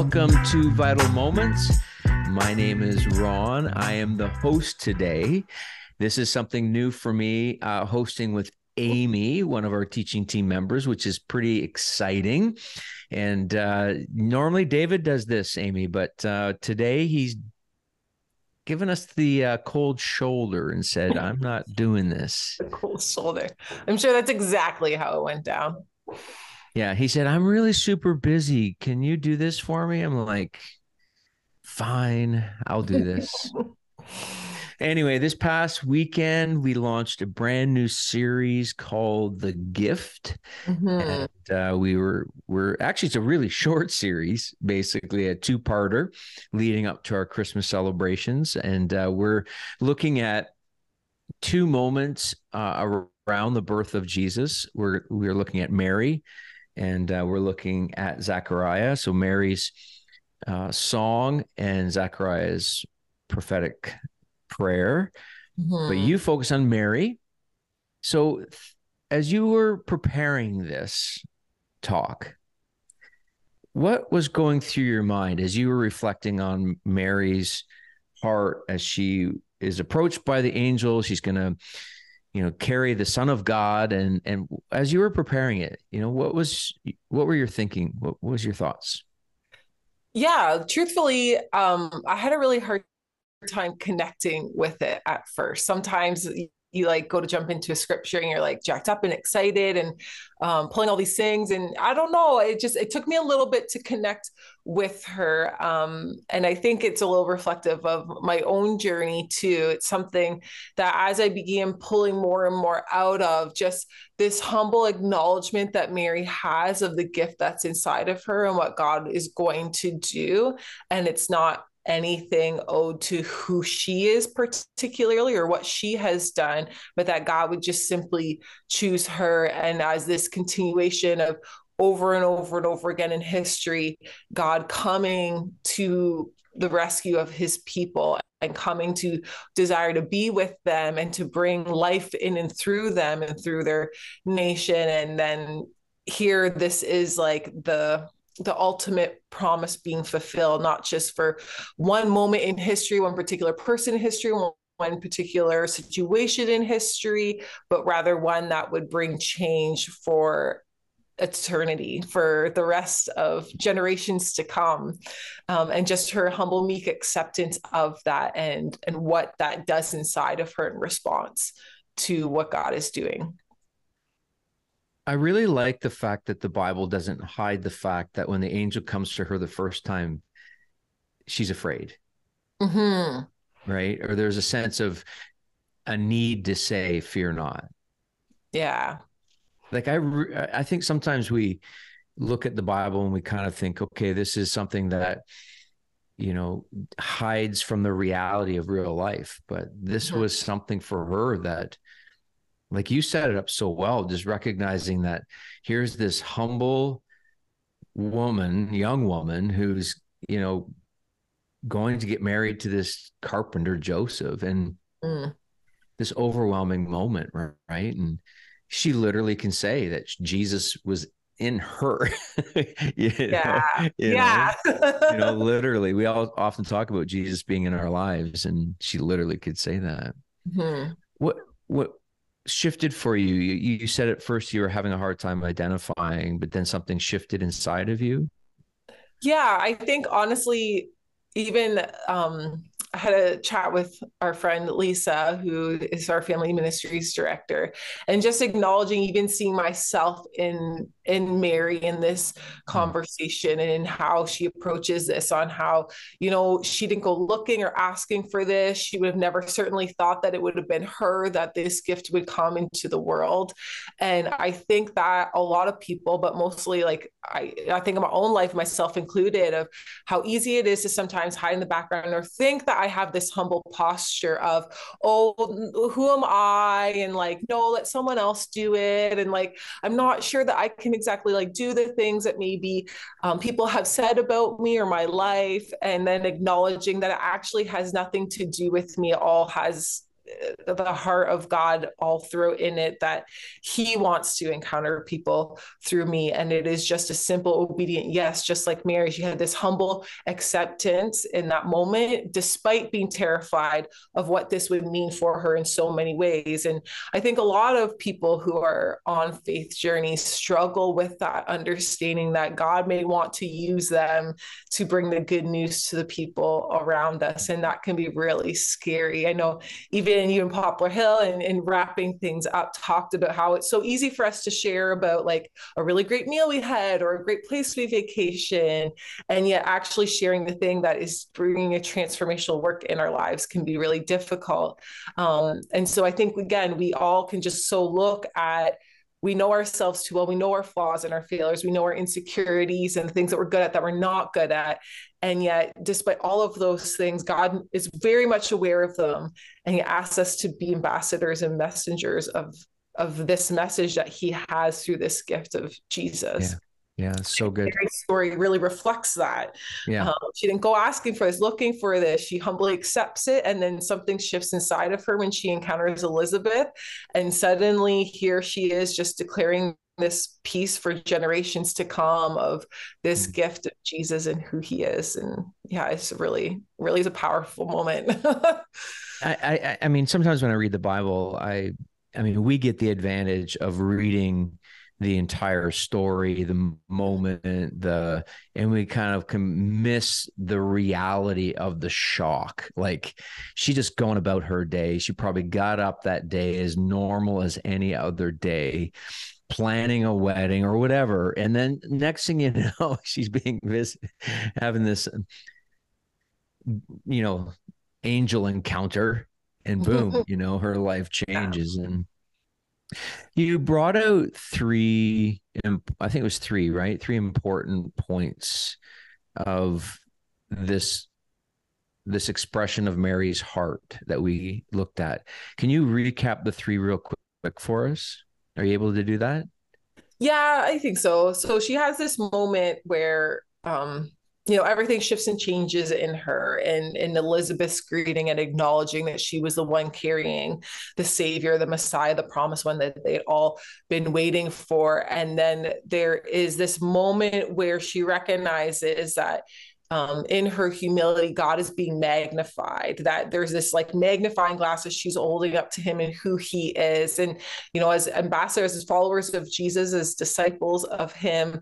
Welcome to Vitalmoments. My name is Ron. I am the host today. This is something new for me, uh, hosting with Amy, one of our teaching team members, which is pretty exciting. And uh, normally David does this, Amy, but uh, today he's given us the uh, cold shoulder and said, I'm not doing this. The cold shoulder. I'm sure that's exactly how it went down. Yeah. He said, I'm really super busy. Can you do this for me? I'm like, fine, I'll do this. anyway, this past weekend, we launched a brand new series called The Gift. Mm-hmm. And uh, we were, we're actually, it's a really short series, basically a two parter leading up to our Christmas celebrations. And uh, we're looking at two moments uh, around the birth of Jesus. We're, we're looking at Mary and uh, we're looking at Zechariah. So Mary's uh, song and Zechariah's prophetic prayer, mm-hmm. but you focus on Mary. So as you were preparing this talk, what was going through your mind as you were reflecting on Mary's heart as she is approached by the angel? She's going to you know carry the son of god and and as you were preparing it you know what was what were your thinking? What, what was your thoughts? Yeah truthfully um i had a really hard time connecting with it at first. Sometimes you like go to jump into a scripture and you're like jacked up and excited and um, pulling all these things. And i don't know it just it took me a little bit to connect with her um, and i think it's a little reflective of my own journey too. It's something that as i began pulling more and more out of just this humble acknowledgement that mary has of the gift that's inside of her and what god is going to do and it's not anything owed to who she is particularly or what she has done but that god would just simply choose her. And as this continuation of over and over and over again in history god coming to the rescue of his people and coming to desire to be with them and to bring life in and through them and through their nation. And then here this is like the the ultimate promise being fulfilled, not just for one moment in history, one particular person in history, one, particular situation in history, but rather one that would bring change for eternity for the rest of generations to come. Um, and just her humble meek acceptance of that and and what that does inside of her in response to what god is doing I really like the fact that the Bible doesn't hide the fact that when the angel comes to her the first time, she's afraid. Mm-hmm. Right. Or there's a sense of a need to say, fear not. Yeah. Like I, I think sometimes we look at the Bible and we kind of think, okay, this is something that, you know, hides from the reality of real life. But this mm-hmm. was something for her that like you set it up so well just recognizing that here's this humble woman young woman who's you know going to get married to this carpenter joseph and mm. this overwhelming moment right? And she literally can say that jesus was in her yeah know, yeah. know, you know literally we all often talk about jesus being in our lives and she literally could say that. Mm-hmm. what what shifted for you? you? You said at first you were having a hard time identifying, but then something shifted inside of you. Yeah, I think honestly, even um, I had a chat with our friend Lisa, who is our family ministries director, and just acknowledging, even seeing myself in in Mary in this mm-hmm. conversation and in how she approaches this, on how you know she didn't go looking or asking for this. She would have never certainly thought that it would have been her that this gift would come into the world, and I think that a lot of people, but mostly like I, I think of my own life, myself included, of how easy it is to sometimes hide in the background or think that I have this humble posture of, oh, who am I? And like, no, let someone else do it. And like, I'm not sure that I can exactly like do the things that maybe um, people have said about me or my life. And then acknowledging that it actually has nothing to do with me. It all has the heart of God all through in it that He wants to encounter people through me. And it is just a simple, obedient yes, just like Mary. She had this humble acceptance in that moment, despite being terrified of what this would mean for her in so many ways. And I think a lot of people who are on faith journeys struggle with that understanding that God may want to use them to bring the good news to the people around us. And that can be really scary. I know even you even Poplar Hill and, and wrapping things up talked about how it's so easy for us to share about like a really great meal we had or a great place we vacation. And yet actually sharing the thing that is bringing a transformational work in our lives can be really difficult. Um, and so I think, again, we all can just so look at we know ourselves too well. We know our flaws and our failures. We know our insecurities and things that we're good at that we're not good at. And yet, despite all of those things, God is very much aware of them. And He asks us to be ambassadors and messengers of, of this message that He has through this gift of Jesus. Yeah. Yeah, so good. Mary's story really reflects that. Yeah. Um, she didn't go asking for this, looking for this. She humbly accepts it. And then something shifts inside of her when she encounters Elizabeth. And suddenly here she is just declaring this peace for generations to come of this mm-hmm. gift of Jesus and who he is. And yeah, it's really, really is a powerful moment. I, I, I mean, sometimes when I read the Bible, I, I mean, we get the advantage of reading the entire story, the moment, the and we kind of can miss the reality of the shock. Like she just going about her day. She probably got up that day as normal as any other day, planning a wedding or whatever. And then next thing you know, she's being this having this, you know, angel encounter, and boom, you know, her life changes and you brought out three, I think it was three, right? Three important points of this this expression of Mary's heart that we looked at. Can you recap the three real quick for us? Are you able to do that? Yeah, I think so. So she has this moment where um you know everything shifts and changes in her and in elizabeth's greeting and acknowledging that she was the one carrying the savior the messiah the promised one that they'd all been waiting for. And then there is this moment where she recognizes that um, in her humility, God is being magnified. That there's this like magnifying glass that she's holding up to him and who he is. And, you know, as ambassadors, as followers of Jesus, as disciples of him,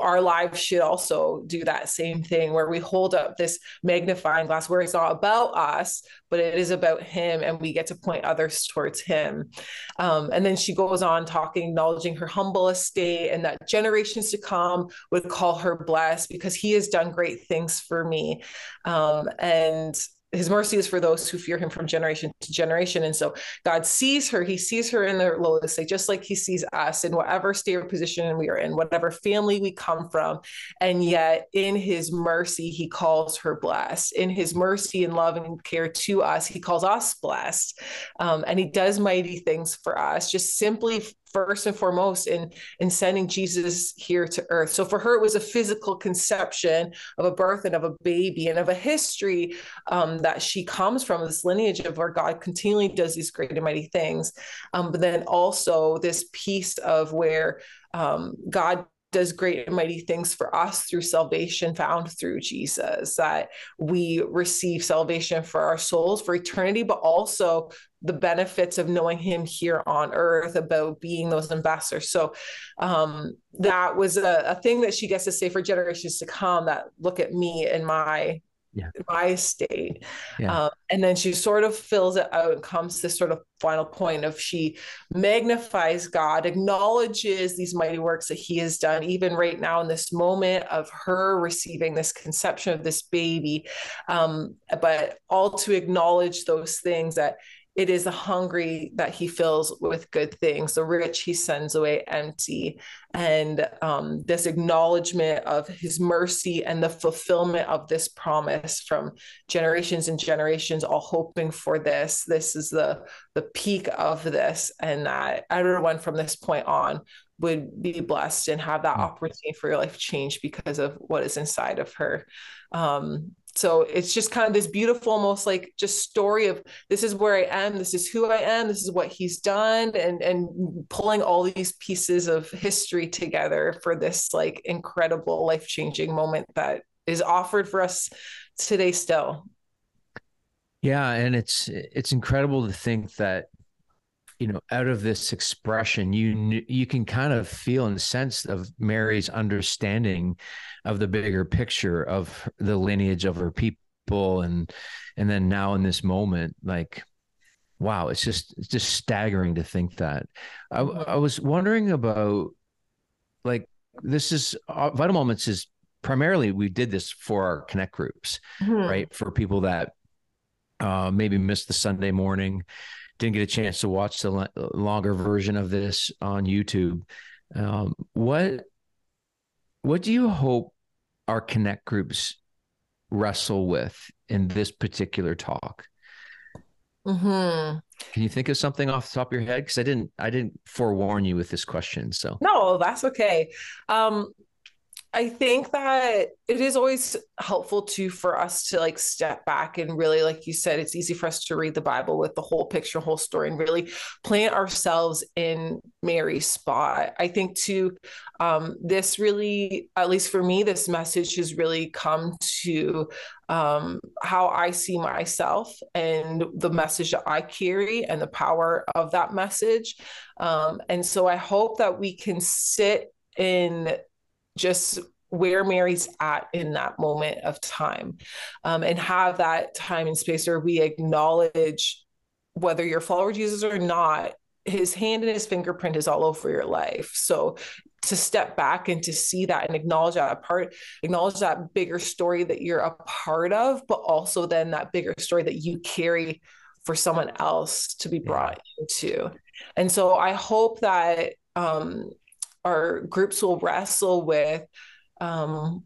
our lives should also do that same thing where we hold up this magnifying glass where it's not about us, but it is about him and we get to point others towards him. Um, and then she goes on talking, acknowledging her humble estate and that generations to come would call her blessed because he has done great things for me. Um, and his mercy is for those who fear him from generation to generation. And so God sees her, he sees her in the lowest state, just like he sees us in whatever state or position we are in, whatever family we come from. And yet in his mercy, he calls her blessed. In his mercy and love and care to us, he calls us blessed. Um, and he does mighty things for us, just simply first and foremost in in sending Jesus here to earth. So for her, it was a physical conception of a birth and of a baby and of a history um, that she comes from, this lineage of where God continually does these great and mighty things. Um, but then also this piece of where um, God does great and mighty things for us through salvation found through Jesus, that we receive salvation for our souls for eternity, but also the benefits of knowing him here on earth about being those ambassadors. So um, that was a, a thing that she gets to say for generations to come that look at me and my yeah. my state. Yeah. Um, and then she sort of fills it out and comes to this sort of final point of she magnifies God, acknowledges these mighty works that he has done, even right now in this moment of her receiving this conception of this baby. Um, but all to acknowledge those things that it is the hungry that he fills with good things. The rich he sends away empty. And um, this acknowledgement of his mercy and the fulfillment of this promise from generations and generations all hoping for this. This is the the peak of this. And that everyone from this point on would be blessed and have that hmm. opportunity for your life change because of what is inside of her. Um, so it's just kind of this beautiful almost like just story of this is where i am this is who i am this is what he's done and and pulling all these pieces of history together for this like incredible life-changing moment that is offered for us today still. Yeah and it's it's incredible to think that you know out of this expression you you can kind of feel and sense of mary's understanding of the bigger picture of the lineage of her people and and then now in this moment like wow it's just it's just staggering to think that i. I was wondering about like this is uh, vital moments is primarily we did this for our connect groups mm-hmm. right for people that uh, maybe missed the sunday morning didn't get a chance to watch the longer version of this on YouTube. Um, what what do you hope our connect groups wrestle with in this particular talk? Mm-hmm. Can you think of something off the top of your head? Because I didn't I didn't forewarn you with this question. So no, that's okay. Um, I think that it is always helpful to for us to like step back and really, like you said, it's easy for us to read the Bible with the whole picture, whole story, and really plant ourselves in Mary's spot. I think too, um, this really, at least for me, this message has really come to um, how I see myself and the message that I carry and the power of that message. Um, and so I hope that we can sit in just where Mary's at in that moment of time um, and have that time and space where we acknowledge whether you're a follower of Jesus or not, his hand and his fingerprint is all over your life. So to step back and to see that and acknowledge that part, acknowledge that bigger story that you're a part of, but also then that bigger story that you carry for someone else to be brought into. And so I hope that um, our groups will wrestle with um,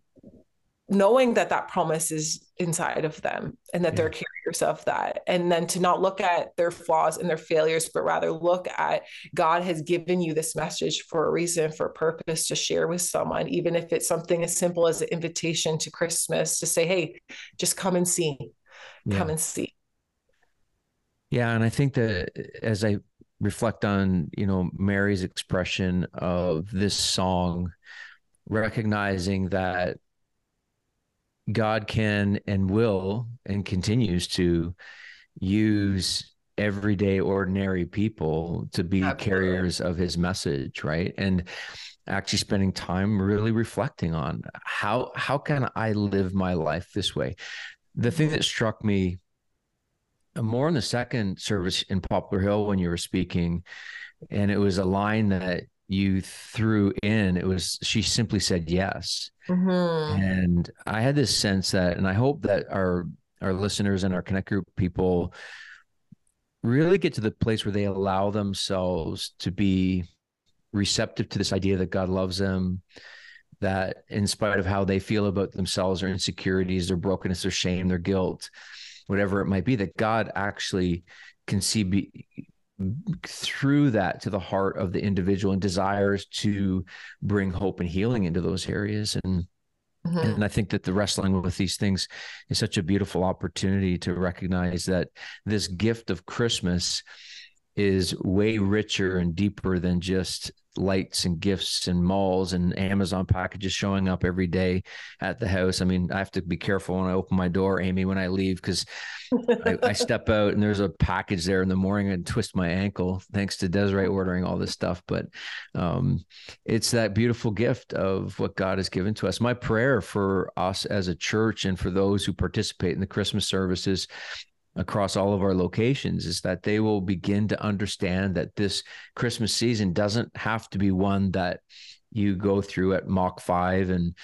knowing that that promise is inside of them and that yeah. they're carriers of that and then to not look at their flaws and their failures but rather look at god has given you this message for a reason for a purpose to share with someone even if it's something as simple as an invitation to christmas to say hey just come and see yeah. come and see yeah and i think that as i reflect on you know Mary's expression of this song, recognizing that God can and will and continues to use everyday ordinary people to be Absolutely. carriers of his message right and actually spending time really reflecting on how how can i live my life this way the thing that struck me more in the second service in Poplar Hill when you were speaking, and it was a line that you threw in. It was she simply said yes, mm-hmm. and I had this sense that, and I hope that our our listeners and our Connect Group people really get to the place where they allow themselves to be receptive to this idea that God loves them, that in spite of how they feel about themselves, their insecurities, their brokenness, their shame, their guilt, whatever it might be, that God actually can see be, through that to the heart of the individual and desires to bring hope and healing into those areas. And Mm-hmm. And I think that the wrestling with these things is such a beautiful opportunity to recognize that this gift of Christmas is way richer and deeper than just lights and gifts and malls and Amazon packages showing up every day at the house. I mean, I have to be careful when I open my door, Amy, when I leave, because I, I, step out and there's a package there in the morning and twist my ankle thanks to Desiree ordering all this stuff. But um, it's that beautiful gift of what God has given to us. My prayer for us as a church and for those who participate in the Christmas services across all of our locations is that they will begin to understand that this Christmas season doesn't have to be one that you go through at Mach 5 and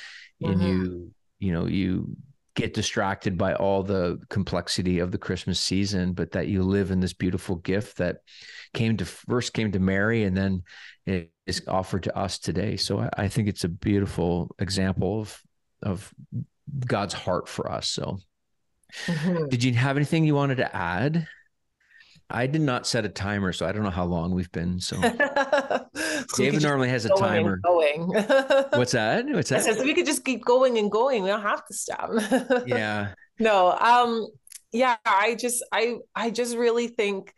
mm-hmm. and you you know you get distracted by all the complexity of the Christmas season but that you live in this beautiful gift that came to first came to Mary and then it is offered to us today so I, I think it's a beautiful example of of God's heart for us so Mm-hmm. Did you have anything you wanted to add? I did not set a timer, so I don't know how long we've been. So, so David normally has a timer. Going. What's that? What's that? Says we could just keep going and going. We don't have to stop. yeah. No. Um. Yeah. I just. I. I just really think.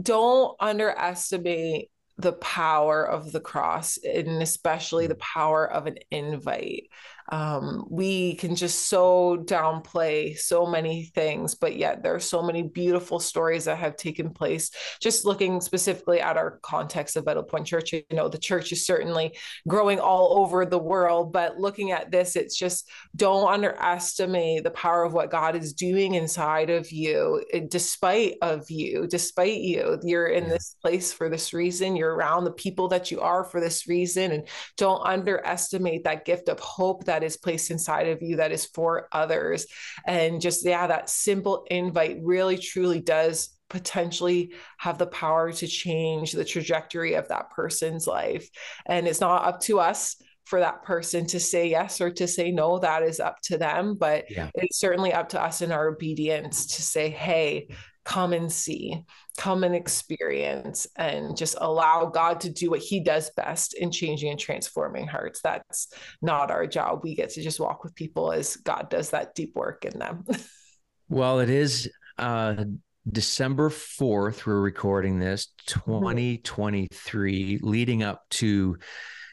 Don't underestimate the power of the cross and especially the power of an invite um, we can just so downplay so many things, but yet there are so many beautiful stories that have taken place. Just looking specifically at our context of Vitalpoint Church, you know, the church is certainly growing all over the world, but looking at this, it's just don't underestimate the power of what God is doing inside of you, despite of you, despite you. You're in this place for this reason. You're around the people that you are for this reason, and don't underestimate that gift of hope that that is placed inside of you that is for others. And just, yeah, that simple invite really truly does potentially have the power to change the trajectory of that person's life. And it's not up to us for that person to say yes or to say no that is up to them but yeah. it's certainly up to us in our obedience to say hey come and see, come and experience, and just allow God to do what He does best in changing and transforming hearts. That's not our job. We get to just walk with people as God does that deep work in them. well, it is uh, December 4th. We're recording this 2023, mm-hmm. leading up to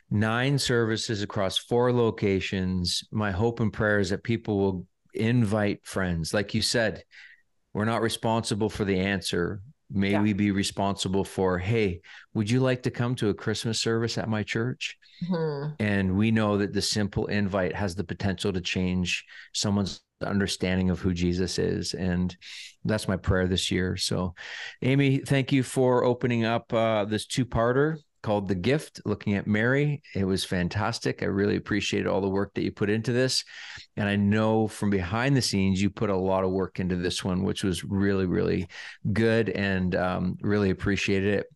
nine services across four locations. My hope and prayer is that people will invite friends. Like you said, we're not responsible for the answer. May yeah. we be responsible for, hey, would you like to come to a Christmas service at my church? Mm-hmm. And we know that the simple invite has the potential to change someone's understanding of who Jesus is. And that's my prayer this year. So, Amy, thank you for opening up uh, this two parter called The Gift, looking at Mary. It was fantastic. I really appreciated all the work that you put into this. And I know from behind the scenes, you put a lot of work into this one, which was really, really good and um, really appreciated it.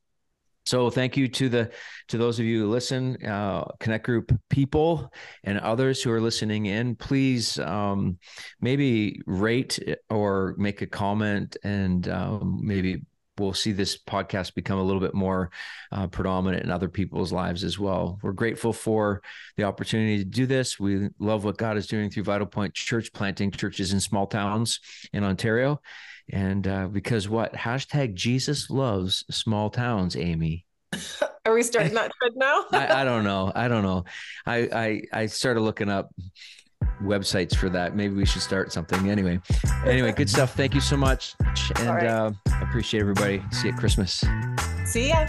So thank you to the to those of you who listen, uh, Connect Group people and others who are listening in. Please um, maybe rate or make a comment and um, maybe we'll see this podcast become a little bit more uh, predominant in other people's lives as well. We're grateful for the opportunity to do this. We love what God is doing through Vitalpoint Church, planting churches in small towns in Ontario. And uh, because what? Hashtag Jesus loves small towns, Amy. Are we starting that trend now? I, I, don't know. I don't know. I, I I started looking up websites for that. Maybe we should start something. Anyway, anyway, good stuff. Thank you so much, and right. uh, appreciate everybody. See you at Christmas. See ya.